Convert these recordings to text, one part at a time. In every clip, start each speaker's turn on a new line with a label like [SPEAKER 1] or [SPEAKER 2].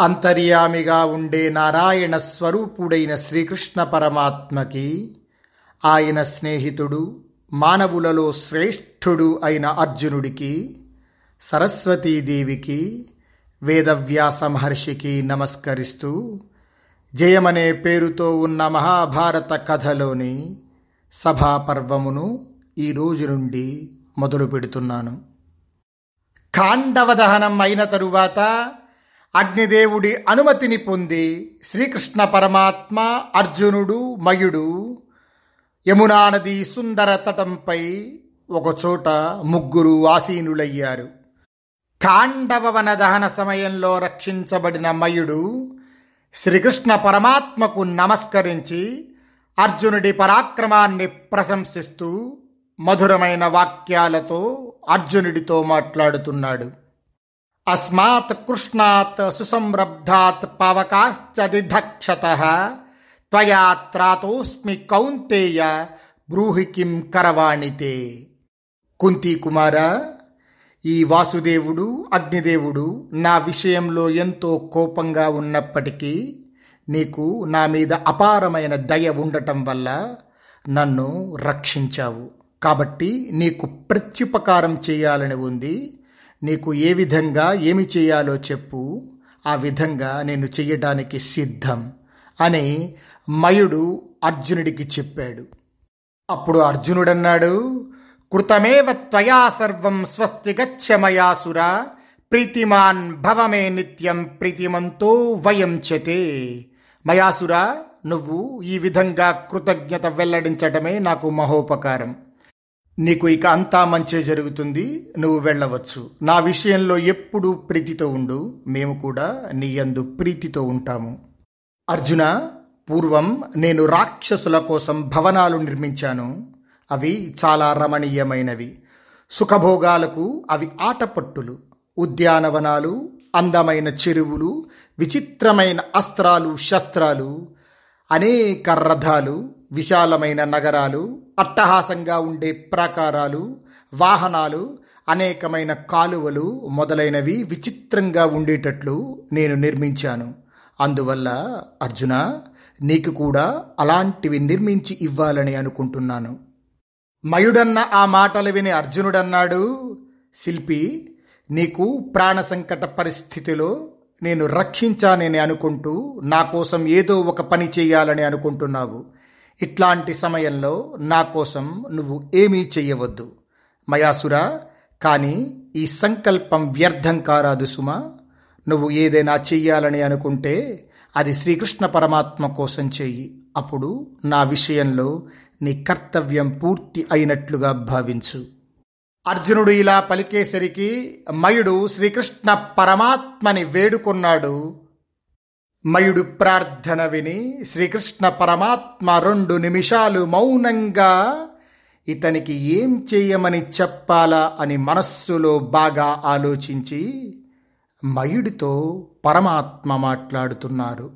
[SPEAKER 1] అంతర్యామిగా ఉండే నారాయణ స్వరూపుడైన శ్రీకృష్ణ పరమాత్మకి ఆయన స్నేహితుడు మానవులలో శ్రేష్ఠుడు అయిన అర్జునుడికి సరస్వతీదేవికి వేదవ్యాస మహర్షికి నమస్కరిస్తూ జయమనే పేరుతో ఉన్న మహాభారత కథలోని సభాపర్వమును ఈ రోజు నుండి మొదలు పెడుతున్నాను కాండవదహనం అయిన తరువాత అగ్నిదేవుడి అనుమతిని పొంది శ్రీకృష్ణ పరమాత్మ అర్జునుడు మయుడు యమునా నది సుందర తటంపై ఒకచోట ముగ్గురు ఆసీనులయ్యారు. కాండవవన దహన సమయంలో రక్షించబడిన మయుడు శ్రీకృష్ణ పరమాత్మకు నమస్కరించి అర్జునుడి పరాక్రమాన్ని ప్రశంసిస్తూ మధురమైన వాక్యాలతో అర్జునుడితో మాట్లాడుతున్నాడు. అస్మాత్ కృష్ణాత్ సుసంరబ్ధాత్ పవకాశ్చదిధక్షత. త్వయా త్రాతోస్మి కౌంతేయ బ్రూహి కిం కరవాణితే కుంతి కుమార ఈ వాసుదేవుడు అగ్నిదేవుడు నా విషయంలో ఎంతో కోపంగా ఉన్నప్పటికీ నీకు నా మీద అపారమైన దయ ఉండటం వల్ల నన్ను రక్షించావు. కాబట్టి నీకు ప్రత్యుపకారం చేయాలని ఉంది. నీకు ఏ విధంగా ఏమి చేయాలో చెప్పు ఆ విధంగా నేను చెయ్యడానికి సిద్ధం అని మయుడు అర్జునుడికి చెప్పాడు. అప్పుడు అర్జునుడన్నాడు కృతమేవ త్వయా సర్వం స్వస్తి గచ్చమయాసుర ప్రీతిమాన్ భవమే నిత్యం ప్రీతిమంతో వయం చతే. మయాసుర నువ్వు ఈ విధంగా కృతజ్ఞత వెల్లడించటమే నాకు మహోపకారం. నీకు ఇక అంతా మంచి జరుగుతుంది నువ్వు వెళ్ళవచ్చు. నా విషయంలో ఎప్పుడూ ప్రీతితో ఉండు మేము కూడా నీ యందు ప్రీతితో ఉంటాము. అర్జున పూర్వం నేను రాక్షసుల కోసం భవనాలు నిర్మించాను. అవి చాలా రమణీయమైనవి. సుఖభోగాలకు అవి ఆటపట్టులు. ఉద్యానవనాలు అందమైన చెరువులు విచిత్రమైన అస్త్రాలు శస్త్రాలు అనేక రథాలు విశాలమైన నగరాలు అట్టహాసంగా ఉండే ప్రాకారాలు వాహనాలు అనేకమైన కాలువలు మొదలైనవి విచిత్రంగా ఉండేటట్లు నేను నిర్మించాను. అందువల్ల అర్జున నీకు కూడా అలాంటివి నిర్మించి ఇవ్వాలని అనుకుంటున్నాను. మయుడన్న ఆ మాటలు విని అర్జునుడన్నాడు శిల్పి నీకు ప్రాణ సంకట పరిస్థితిలో నేను రక్షించానని అనుకుంటూ నా కోసం ఏదో ఒక పని చేయాలని అనుకుంటున్నావు. ఇట్లాంటి సమయంలో నా కోసం నువ్వు ఏమీ చెయ్యవద్దు. మయాసుర కానీ ఈ సంకల్పం వ్యర్థం కారాదు సుమా. నువ్వు ఏదైనా చెయ్యాలని అనుకుంటే అది శ్రీకృష్ణ పరమాత్మ కోసం చెయ్యి. అప్పుడు నా విషయంలో నీ కర్తవ్యం పూర్తి అయినట్లుగా భావించు. అర్జునుడు ఇలా పలికేసరికి మయుడు శ్రీకృష్ణ పరమాత్మని వేడుకొన్నాడు. మయుడు ప్రార్థన విని శ్రీకృష్ణ పరమాత్మ రెండు నిమిషాలు మౌనంగా ఇతనికి ఏం చేయమని చెప్పాలా అని మనస్సులో బాగా ఆలోచించి మయుడితో పరమాత్మ మాట్లాడుతున్నారు.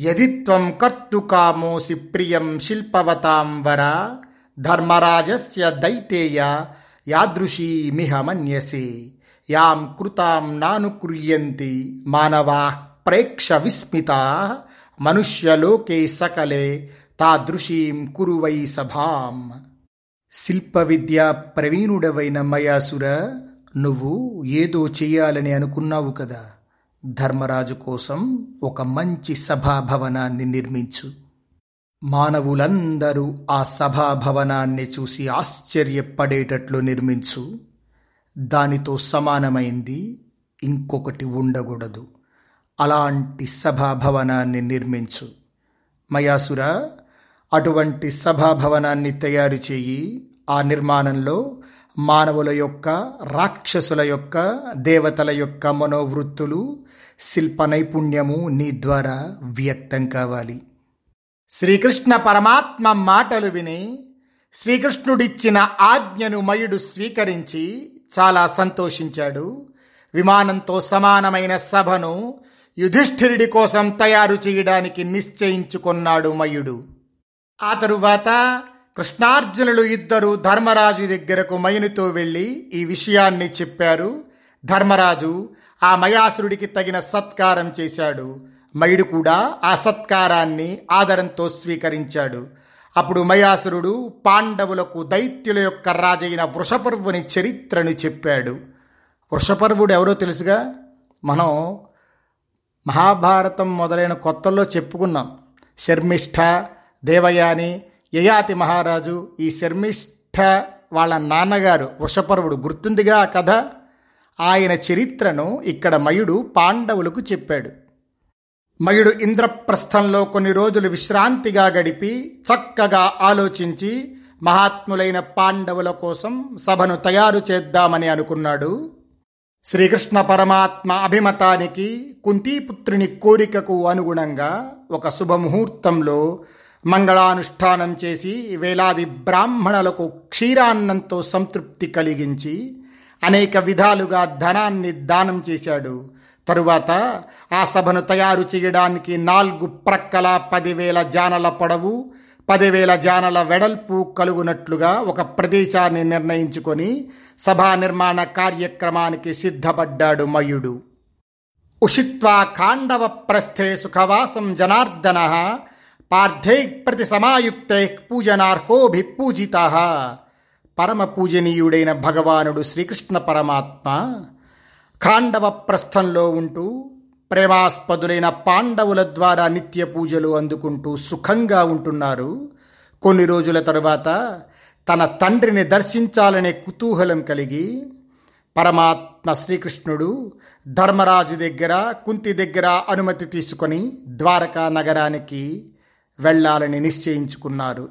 [SPEAKER 1] యదిత్వం కర్తుకామోసి ప్రియం శిల్పవతాం వర ధర్మరాజస్య దైతేయ యాదృశీమిహ మన్యసే యాం కృతాం నానుకుర్యంతి మానవా ప్రేక్ష విస్మితా. మనుష్యలోకే సకలే తాదృశీం కురువై సభాం. శిల్ప విద్య ప్రవీణుడవైన మయాసుర నువ్వు ఏదో చేయాలని అనుకున్నావు కదా. ధర్మరాజు కోసం ఒక మంచి సభాభవనాన్ని నిర్మించు. మానవులందరూ ఆ సభాభవనాన్ని చూసి ఆశ్చర్యపడేటట్లు నిర్మించు. దానితో సమానమైంది ఇంకొకటి ఉండకూడదు. అలాంటి సభాభవనాన్ని నిర్మించు. మయాసుర అటువంటి సభాభవనాన్ని తయారు చేయి. ఆ నిర్మాణంలో మానవుల యొక్క రాక్షసుల యొక్క దేవతల యొక్క మనోవృత్తులు శిల్ప నైపుణ్యము నీ ద్వారా వ్యక్తం కావాలి. శ్రీకృష్ణ పరమాత్మ మాటలు విని శ్రీకృష్ణుడిచ్చిన ఆజ్ఞను మయుడు స్వీకరించి చాలా సంతోషించాడు. విమానంతో సమానమైన సభను యుధిష్ఠిరుడి కోసం తయారు చేయడానికి నిశ్చయించుకున్నాడు మయుడు. ఆ తరువాత కృష్ణార్జునులు ఇద్దరు ధర్మరాజు దగ్గరకు మయునితో వెళ్ళి ఈ విషయాన్ని చెప్పారు. ధర్మరాజు ఆ మయాసురుడికి తగిన సత్కారం చేశాడు. మయుడు కూడా ఆ సత్కారాన్ని ఆదరంతో స్వీకరించాడు. అప్పుడు మయాసురుడు పాండవులకు దైత్యుల యొక్క రాజైన వృషపర్వుని చరిత్రను చెప్పాడు. వృషపర్వుడు ఎవరో తెలుసుగా? మనం మహాభారతం మొదలైన కొత్తల్లో చెప్పుకున్నాం. శర్మిష్ఠ దేవయాని యయాతి మహారాజు ఈ శర్మిష్ఠ వాళ్ళ నాన్నగారు వృషపర్వుడు గుర్తుందిగా ఆ కథ? ఆయన చరిత్రను ఇక్కడ మయుడు పాండవులకు చెప్పాడు. మయుడు ఇంద్రప్రస్థంలో కొన్ని రోజులు విశ్రాంతిగా గడిపి చక్కగా ఆలోచించి మహాత్ములైన పాండవుల కోసం సభను తయారు చేద్దామని అనుకున్నాడు. శ్రీకృష్ణ పరమాత్మ అభిమతానికి కుంతీపుత్రుని కోరికకు అనుగుణంగా ఒక శుభముహూర్తంలో మంగళానుష్ఠానం చేసి వేలాది బ్రాహ్మణులకు క్షీరాన్నంతో సంతృప్తి కలిగించి అనేక విధాలుగా ధనాన్ని దానం చేశాడు. తరువాత ఆ సభను తయారు చేయడానికి నాలుగు ప్రక్కల పదివేల జానల పొడవు పదివేల జానల వెడల్పు కలుగునట్లుగా ఒక ప్రదేశాన్ని నిర్ణయించుకొని సభా నిర్మాణ కార్యక్రమానికి సిద్ధపడ్డాడు మయుడు. ఉషిత్వా ఖాండవ ప్రస్థే సుఖవాసం జనార్దన పార్థై ప్రతి సమాయుక్తై పూజనార్హోభి పూజిత పరమ పూజనీయుడైన భగవానుడు శ్రీకృష్ణ పరమాత్మ ఖాండవ ప్రస్థంలో ఉంటూ ప్రేమాస్పదులైన పాండవుల ద్వారా నిత్య పూజలు అందుకుంటూ సుఖంగా ఉంటున్నారు. కొన్ని రోజుల తరువాత తన తండ్రిని దర్శించాలనే కుతూహలం కలిగి పరమాత్మ శ్రీకృష్ణుడు ధర్మరాజు దగ్గర కుంతి దగ్గర అనుమతి తీసుకొని ద్వారకా నగరానికి వెళ్ళాలని నిశ్చయించుకున్నారు.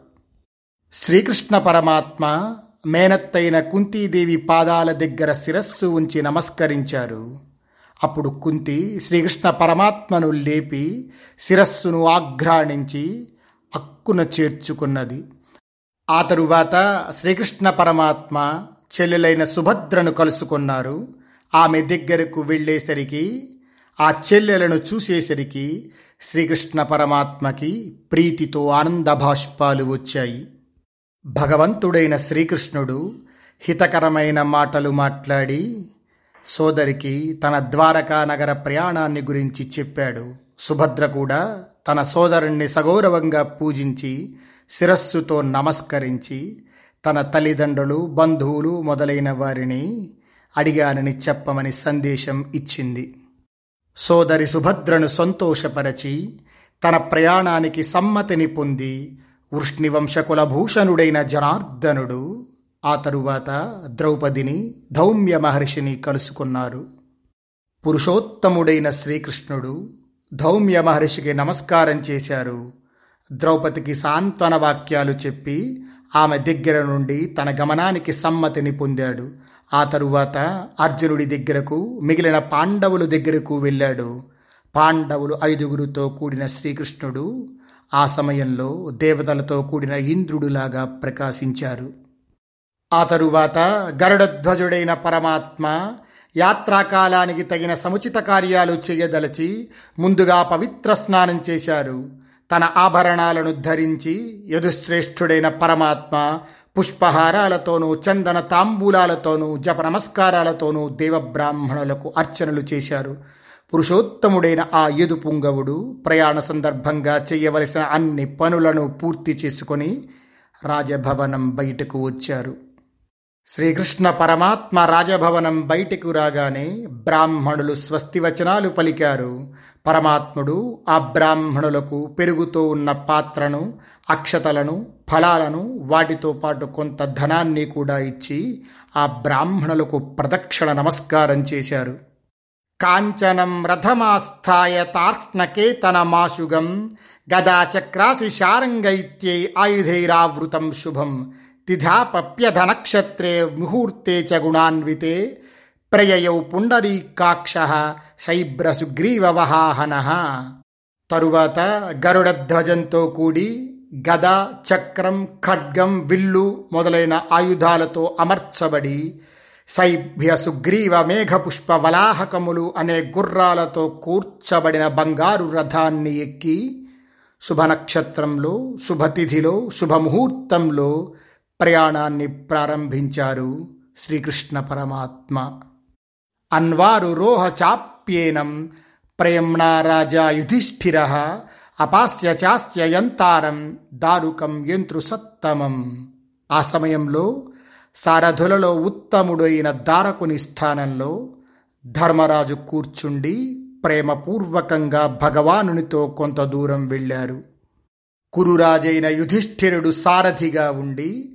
[SPEAKER 1] శ్రీకృష్ణ పరమాత్మ మేనత్తైన కుంతీదేవి పాదాల దగ్గర శిరస్సు ఉంచి నమస్కరించారు. అప్పుడు కుంతి శ్రీకృష్ణ పరమాత్మను లేపి శిరస్సును ఆఘ్రాణించి అక్కున చేర్చుకున్నది. ఆ తరువాత శ్రీకృష్ణ పరమాత్మ చెల్లెలైన సుభద్రను కలుసుకున్నారు. ఆమె దగ్గరకు వెళ్ళేసరికి ఆ చెల్లెలను చూసేసరికి శ్రీకృష్ణ పరమాత్మకి ప్రీతితో ఆనంద భాష్పాలు వచ్చాయి. భగవంతుడైన శ్రీకృష్ణుడు హితకరమైన మాటలు మాట్లాడి సోదరికి తన ద్వారకా నగర ప్రయాణాన్ని గురించి చెప్పాడు. సుభద్ర కూడా తన సోదరుణ్ణి సగౌరవంగా పూజించి శిరస్సుతో నమస్కరించి తన తల్లిదండ్రులు బంధువులు మొదలైన వారిని అడిగానని చెప్పమని సందేశం ఇచ్చింది. సోదరి సుభద్రను సంతోషపరచి తన ప్రయాణానికి సమ్మతిని పొంది వృష్ణివంశకుల భూషణుడైన జనార్దనుడు ఆ తరువాత ద్రౌపదిని ధౌమ్య మహర్షిని కలుసుకున్నారు. పురుషోత్తముడైన శ్రీకృష్ణుడు ధౌమ్య మహర్షికి నమస్కారం చేశారు. ద్రౌపదికి సాంత్వన వాక్యాలు చెప్పి ఆమె దగ్గర నుండి తన గమనానికి సమ్మతిని పొందాడు. ఆ తరువాత అర్జునుడి దగ్గరకు మిగిలిన పాండవుల దగ్గరకు వెళ్ళాడు. పాండవులు ఐదుగురితో కూడిన శ్రీకృష్ణుడు ఆ సమయంలో దేవతలతో కూడిన ఇంద్రుడులాగా ప్రకాశించారు. ఆ తరువాత గరుడధ్వజుడైన పరమాత్మ యాత్రాకాలానికి తగిన సముచిత కార్యాలు చేయదలచి ముందుగా పవిత్ర స్నానం చేశారు తన ఆభరణాలను ధరించి యదుశ్రేష్ఠుడైన పరమాత్మ పుష్పహారాలతోనూ చందన తాంబూలాలతోనూ జప నమస్కారాలతోనూ దేవబ్రాహ్మణులకు అర్చనలు చేశారు. పురుషోత్తముడైన ఆ యదు పుంగవుడు ప్రయాణ సందర్భంగా చేయవలసిన అన్ని పనులను పూర్తి చేసుకొని రాజభవనం బయటకు వచ్చారు. శ్రీకృష్ణ పరమాత్మ రాజభవనం బయటకు రాగానే బ్రాహ్మణులు స్వస్తి వచనాలు పలికారు. పరమాత్ముడు ఆ బ్రాహ్మణులకు పెరుగుతూ ఉన్న పాత్రను అక్షతలను ఫలాలను వాటితో పాటు కొంత ధనాన్ని కూడా ఇచ్చి ఆ బ్రాహ్మణులకు ప్రదక్షిణ నమస్కారం చేశారు. కాంచనం రథమాస్థాయ తార్క్ణకేతనమాశుగం గదాచక్రాసి శారంగైత్యై ఆయుధైరావృతం శుభం తిథాపప్యధనక్షత్రే ముహూర్తే చ గుణాన్వితే ప్రయయౌ పుండరీకాక్ష శైబ్రసుగ్రీవవహాహన తరువాత గరుడధ్వజంతో కూడి గద చక్రం ఖడ్గం విల్లు మొదలైన ఆయుధాలతో అమర్చబడి సైభ్య సుగ్రీవ మేఘపుష్ప వలాహకములు అనే గుర్రాలతో కూర్చబడిన బంగారు రథాన్ని ఎక్కి శుభనక్షత్రంలో శుభతిథిలో శుభముహూర్తంలో ప్రయాణాన్ని ప్రారంభించారు శ్రీకృష్ణ పరమాత్మ. అన్వారు రోహ చాప్యేనం ప్రేమ్ణా రాజా యుధిష్ఠిర అపాస్య చాస్య యంతారం దారుకం యంత్రు ఆ సమయంలో సారథులలో ఉత్తముడైన దారకుని స్థానంలో ధర్మరాజు కూర్చుండి ప్రేమపూర్వకంగా భగవానునితో కొంత దూరం వెళ్ళారు. కురురాజైన యుధిష్ఠిరుడు సారథిగా ఉండి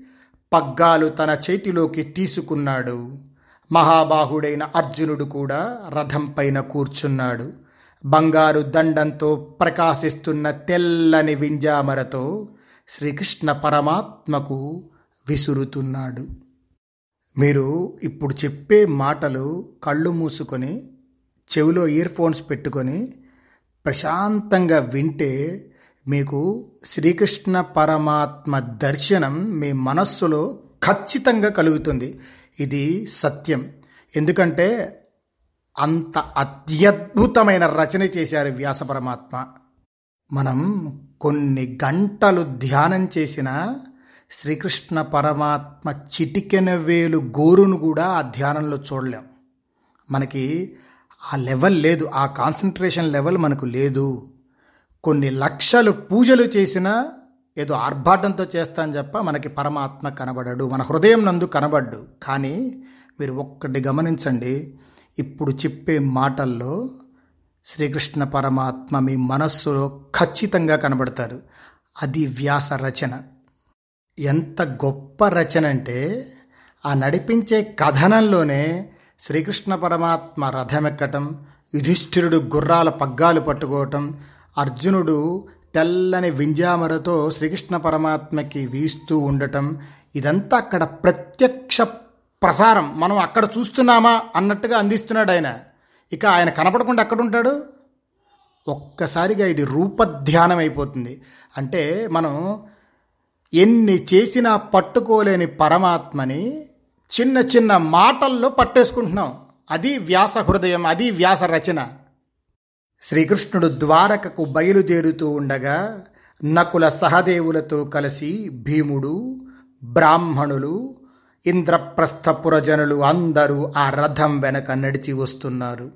[SPEAKER 1] పగ్గాలు తన చేతిలోకి తీసుకున్నాడు. మహాబాహుడైన అర్జునుడు కూడా రథంపైన కూర్చున్నాడు. బంగారు దండంతో ప్రకాశిస్తున్న తెల్లని వింజామరతో శ్రీకృష్ణ పరమాత్మకు విసురుతున్నాడు. మీరు ఇప్పుడు చెప్పే మాటలు కళ్ళు మూసుకొని చెవిలో ఇయర్ ఫోన్స్ పెట్టుకొని ప్రశాంతంగా వింటే మీకు శ్రీకృష్ణ పరమాత్మ దర్శనం మీ మనస్సులో ఖచ్చితంగా కలుగుతుంది. ఇది సత్యం. ఎందుకంటే అంత అత్యద్భుతమైన రచన చేశారు వ్యాస పరమాత్మ. మనం కొన్ని గంటలు ధ్యానం చేసిన శ్రీకృష్ణ పరమాత్మ చిటికెన వేలు గోరును కూడా ఆ ధ్యానంలో చూడలేం. మనకి ఆ లెవెల్ లేదు. ఆ కాన్సన్ట్రేషన్ లెవెల్ మనకు లేదు. కొన్ని లక్షలు పూజలు చేసినా ఏదో ఆర్భాటంతో చేస్తాను చెప్ప మనకి పరమాత్మ కనబడడు మన హృదయం నందు కనబడ్డు. కానీ మీరు ఒక్కటి గమనించండి ఇప్పుడు చెప్పే మాటల్లో శ్రీకృష్ణ పరమాత్మ మీ మనస్సులో ఖచ్చితంగా కనబడతారు. అది వ్యాస రచన. ఎంత గొప్ప రచన అంటే ఆ నడిపించే కథనంలోనే శ్రీకృష్ణ పరమాత్మ రథమెక్కటం యుధిష్ఠిరుడు గుర్రాల పగ్గాలు పట్టుకోవటం అర్జునుడు తెల్లని వింజామరతో శ్రీకృష్ణ పరమాత్మకి వీస్తూ ఉండటం ఇదంతా అక్కడ ప్రత్యక్ష ప్రసారం. మనం అక్కడ చూస్తున్నామా అన్నట్టుగా అందిస్తున్నాడు ఆయన. ఇక ఆయన కనపడకుండా అక్కడ ఉంటాడు ఒక్కసారిగా ఇది రూపధ్యానం అయిపోతుంది. అంటే మనం ఎన్ని చేసినా పట్టుకోలేని పరమాత్మని చిన్న చిన్న మాటల్లో పట్టేసుకుంటున్నాం. అది వ్యాస హృదయం అది వ్యాస రచన. శ్రీకృష్ణుడు ద్వారకకు బయలుదేరుతూ ఉండగా నకుల సహదేవులతో కలిసి భీముడు బ్రాహ్మణులు ఇంద్రప్రస్థపురజనులు అందరూ ఆ రథం వెనక నడిచి వస్తున్నారు.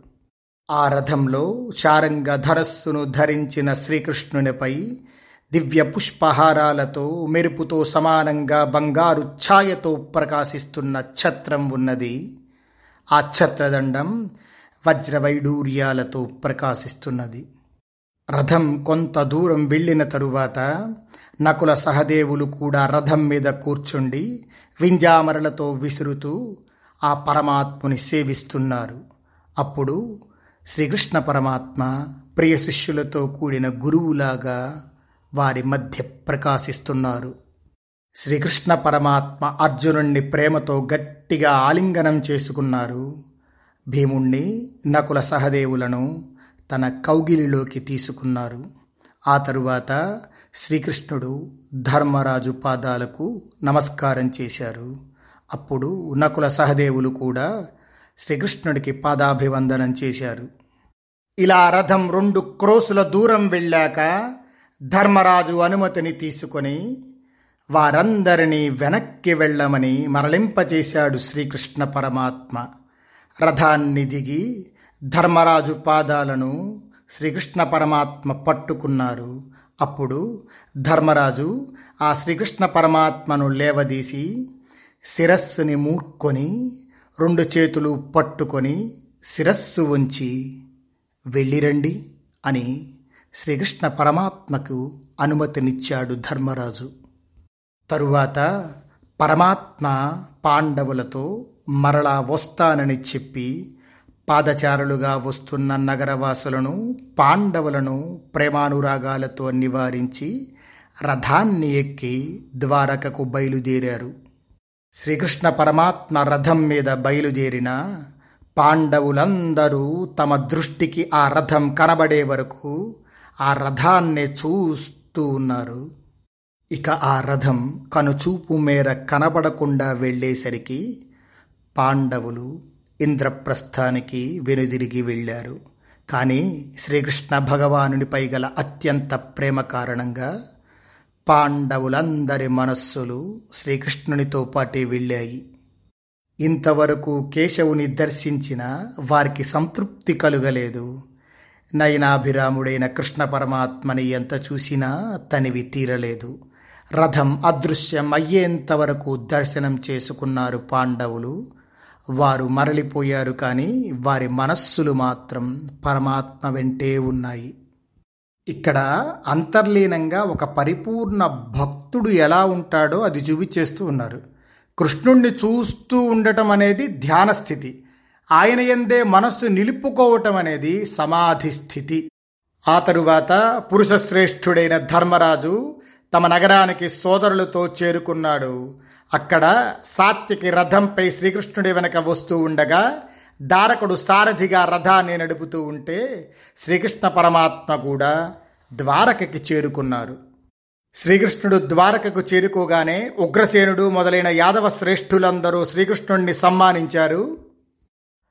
[SPEAKER 1] ఆ రథంలో శారంగ ధరస్సును ధరించిన శ్రీకృష్ణునిపై దివ్య పుష్పహారాలతో మెరుపుతో సమానంగా బంగారు ఛాయతో ప్రకాశిస్తున్న ఛత్రం ఉన్నది. ఆ ఛత్రదండం వజ్రవైడూర్యాలతో ప్రకాశిస్తున్నది. రథం కొంత దూరం వెళ్ళిన తరువాత నకుల సహదేవులు కూడా రథం మీద కూర్చుండి వింజామరలతో విసురుతూ ఆ పరమాత్ముని సేవిస్తున్నారు. అప్పుడు శ్రీకృష్ణ పరమాత్మ ప్రియ శిష్యులతో కూడిన గురువులాగా వారి మధ్య ప్రకాశిస్తున్నారు. శ్రీకృష్ణ పరమాత్మ అర్జునుణ్ణి ప్రేమతో గట్టిగా ఆలింగనం చేసుకున్నారు. భీముణ్ణి నకుల సహదేవులను తన కౌగిలిలోకి తీసుకున్నారు. ఆ తరువాత శ్రీకృష్ణుడు ధర్మరాజు పాదాలకు నమస్కారం చేశారు. అప్పుడు నకుల సహదేవులు కూడా శ్రీకృష్ణుడికి పాదాభివందనం చేశారు. ఇలా రథం రెండు క్రోసుల దూరం వెళ్ళాక ధర్మరాజు అనుమతిని తీసుకొని వారందరినీ వెనక్కి వెళ్ళమని మరలింపచేశాడు శ్రీకృష్ణ పరమాత్మ. రథాన్ని దిగి ధర్మరాజు పాదాలను శ్రీకృష్ణ పరమాత్మ పట్టుకున్నారు. అప్పుడు ధర్మరాజు ఆ శ్రీకృష్ణ పరమాత్మను లేవదీసి శిరస్సుని మూర్కొని రెండు చేతులు పట్టుకొని శిరస్సు ఉంచి వెళ్ళిరండి అని శ్రీకృష్ణ పరమాత్మకు అనుమతినిచ్చాడు ధర్మరాజు. తరువాత పరమాత్మ పాండవులతో మరలా వస్తానని చెప్పి పాదచారులుగా వస్తున్న నగరవాసులను పాండవులను ప్రేమానురాగాలతో నివారించి రథాన్ని ఎక్కి ద్వారకకు బయలుదేరారు. శ్రీకృష్ణ పరమాత్మ రథం మీద బయలుదేరిన పాండవులందరూ తమ దృష్టికి ఆ రథం కనబడే వరకు ఆ రథాన్నే చూస్తూ ఉన్నారు. ఇక ఆ రథం కనుచూపు మేర కనబడకుండా వెళ్ళేసరికి పాండవులు ఇంద్రప్రస్థానికి వెనుదిరిగి వెళ్ళారు. కానీ శ్రీకృష్ణ భగవానునిపై గల అత్యంత ప్రేమ కారణంగా పాండవులందరి మనస్సులు శ్రీకృష్ణునితో పాటే వెళ్ళాయి. ఇంతవరకు కేశవుని దర్శించిన వారికి సంతృప్తి కలుగలేదు. నయనాభిరాముడైన కృష్ణ పరమాత్మని ఎంత చూసినా తనివి తీరలేదు. రథం అదృశ్యం అయ్యేంతవరకు దర్శనం చేసుకున్నారు పాండవులు. వారు మరలిపోయారు కానీ వారి మనస్సులు మాత్రం పరమాత్మ వెంటే ఉన్నాయి. ఇక్కడ అంతర్లీనంగా ఒక పరిపూర్ణ భక్తుడు ఎలా ఉంటాడో అది చూపించేస్తూ ఉన్నారు. కృష్ణుణ్ణి చూస్తూ ఉండటం అనేది ధ్యాన స్థితి. ఆయన ఎందే మనస్సు నిలుపుకోవటం అనేది సమాధి స్థితి. ఆ తరువాత పురుషశ్రేష్ఠుడైన ధర్మరాజు తమ నగరానికి సోదరులతో చేరుకున్నాడు. అక్కడ సాత్యకి రథంపై శ్రీకృష్ణుడి వెనక వస్తూ ఉండగా దారకుడు సారథిగా రథాన్ని నడుపుతూ ఉంటే శ్రీకృష్ణ పరమాత్మ కూడా ద్వారకకి చేరుకున్నారు. శ్రీకృష్ణుడు ద్వారకకు చేరుకోగానే ఉగ్రసేనుడు మొదలైన యాదవ శ్రేష్ఠులందరూ శ్రీకృష్ణుణ్ణి సమ్మానించారు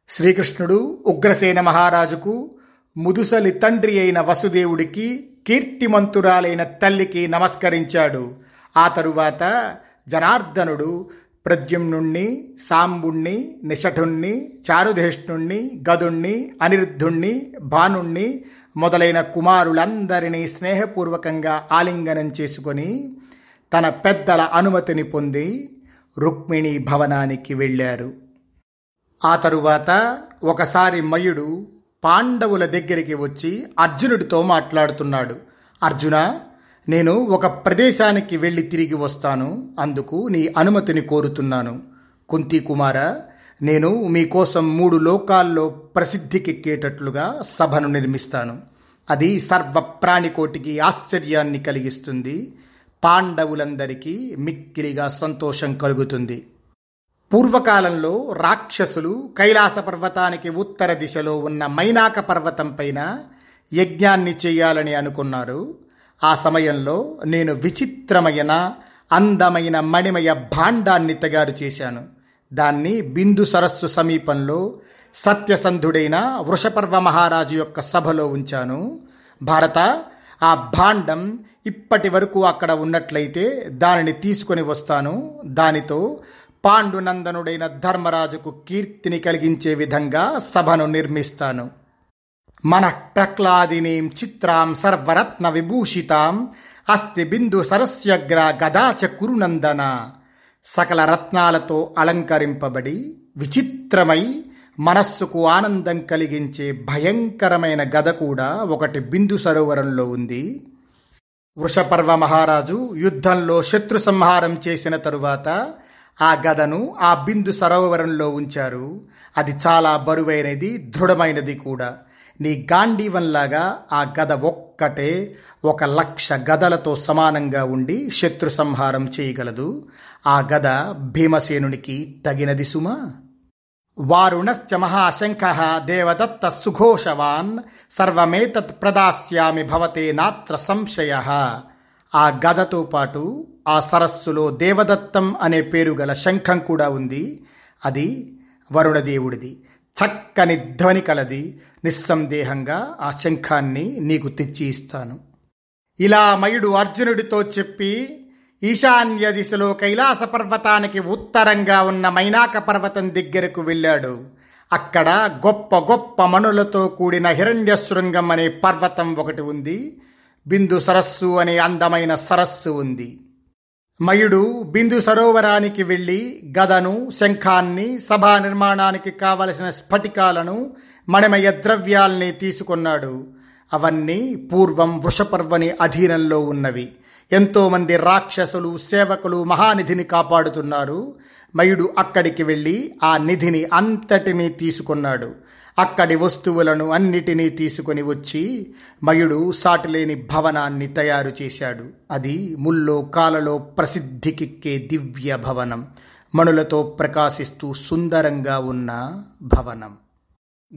[SPEAKER 1] శ్రీకృష్ణుడు ఉగ్రసేన మహారాజుకు ముదుసలి తండ్రి అయిన వసుదేవుడికి కీర్తిమంతురాలైన తల్లికి నమస్కరించాడు. ఆ తరువాత జనార్దనుడు ప్రద్యుమ్నుణ్ణి సాంబుణ్ణి నిషఠుణ్ణి చారుధేష్ణుణ్ణి గదుణ్ణి అనిరుద్ధుణ్ణి భానుణ్ణి మొదలైన కుమారులందరినీ స్నేహపూర్వకంగా ఆలింగనం చేసుకొని తన పెద్దల అనుమతిని పొంది రుక్మిణి భవనానికి వెళ్ళారు. ఆ తరువాత ఒకసారి మయుడు పాండవుల దగ్గరికి వచ్చి అర్జునుడితో మాట్లాడుతున్నాడు. అర్జున నేను ఒక ప్రదేశానికి వెళ్ళి తిరిగి వస్తాను. అందుకు నీ అనుమతిని కోరుతున్నాను. కుంతి కుమార నేను మీకోసం మూడు లోకాల్లో ప్రసిద్ధికెక్కేటట్లుగా సభను నిర్మిస్తాను. అది సర్వ ప్రాణికోటికి ఆశ్చర్యాన్ని కలిగిస్తుంది. పాండవులందరికీ మిక్కిలిగా సంతోషం కలుగుతుంది. పూర్వకాలంలో రాక్షసులు కైలాస పర్వతానికి ఉత్తర దిశలో ఉన్న మైనాక పర్వతం పైన యజ్ఞాన్ని చేయాలని అనుకున్నారు. ఆ సమయంలో నేను విచిత్రమైన అందమైన మణిమయ భాండాన్ని తయారు చేశాను. దాన్ని బిందు సరస్సు సమీపంలో సత్యసంధుడైన వృషపర్వ మహారాజు యొక్క సభలో ఉంచాను. భారత ఆ భాండం ఇప్పటి వరకు అక్కడ ఉన్నట్లయితే దానిని తీసుకొని వస్తాను. దానితో పాండునందనుడైన ధర్మరాజుకు కీర్తిని కలిగించే విధంగా సభను నిర్మిస్తాను. మన ప్రహ్లాదినీం చిత్రాం సర్వరత్న విభూషితాం అస్థి బిందు సరస్యగ్ర గదాచ కురునందన. సకల రత్నాలతో అలంకరింపబడి విచిత్రమై మనస్సుకు ఆనందం కలిగించే భయంకరమైన గద కూడా ఒకటి బిందు సరోవరంలో ఉంది. వృషపర్వ మహారాజు యుద్ధంలో శత్రు సంహారం చేసిన తరువాత ఆ గదను ఆ బిందు సరోవరంలో ఉంచారు. అది చాలా బరువైనది దృఢమైనది కూడా. నీ గాంధీవంలాగా ఆ గద ఒక్కటే ఒక లక్ష గదలతో సమానంగా ఉండి శత్రు సంహారం చేయగలదు. ఆ గద భీమసేనునికి తగినది సుమా. వారుణశ్చ మహాశంఖ దేవదత్త సుఘోషవాన్ సర్వమేతత్ ప్రదాస్యామి భవతే నాత్ర సంశయ. ఆ గదతో పాటు ఆ సరస్సులో దేవదత్తం అనే పేరు గల శంఖం కూడా ఉంది. అది వరుణదేవుడిది. చక్కని ధ్వని కలది నిస్సందేహంగా ఆ శంఖాన్ని నీకు తెచ్చి ఇస్తాను. ఇలా మయుడు అర్జునుడితో చెప్పి ఈశాన్య దిశలో కైలాస పర్వతానికి ఉత్తరంగా ఉన్న మైనాక పర్వతం దగ్గరకు వెళ్ళాడు. అక్కడ గొప్ప గొప్ప మణులతో కూడిన హిరణ్య శృంగం అనే పర్వతం ఒకటి ఉంది. బిందు సరస్సు అనే అందమైన సరస్సు ఉంది. మయుడు బిందు సరోవరానికి వెళ్ళి గదను శంఖాన్ని సభా నిర్మాణానికి కావలసిన స్ఫటికాలను మణిమయ ద్రవ్యాల్ని తీసుకున్నాడు. అవన్నీ పూర్వం వృషపర్వని అధీనంలో ఉన్నవి. ఎంతోమంది రాక్షసులు సేవకులు మహానిధిని కాపాడుతున్నారు. మయుడు అక్కడికి వెళ్ళి ఆ నిధిని అంతటినీ తీసుకున్నాడు. అక్కడి వస్తువులను అన్నిటినీ తీసుకొని వచ్చి మయుడు సాటిలేని భవనాన్ని తయారు చేశాడు. అది ముల్లో కాలలో ప్రసిద్ధికిక్కే దివ్య భవనం. మణులతో ప్రకాశిస్తూ సుందరంగా ఉన్న భవనం.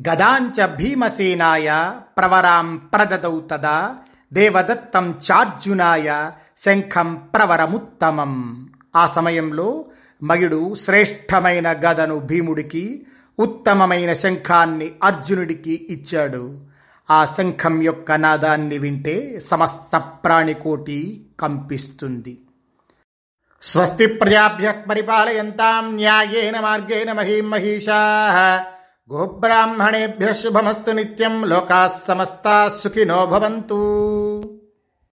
[SPEAKER 1] గదాంచ భీమసేనాయ ప్రవరాం ప్రదదౌ తదా దేవదత్తం చార్జునాయ శంఖం ప్రవరముత్తమం. ఆ సమయంలో మయుడు శ్రేష్టమైన గదను భీముడికి ఉత్తమమైన శంఖాన్ని అర్జునుడికి ఇచ్చాడు. ఆ శంఖం యొక్క నాదాన్ని వింటే సమస్త ప్రాణికోటి కంపిస్తుంది. స్వస్తి ప్రజాభ్య పరిపాలయంతాం న్యాయేన మార్గేణ మహీం మహిషా. గోబ్రాహ్మణేభ్య శుభమస్తు నిత్యం లోకా సమస్తా సుఖినో భవంతు.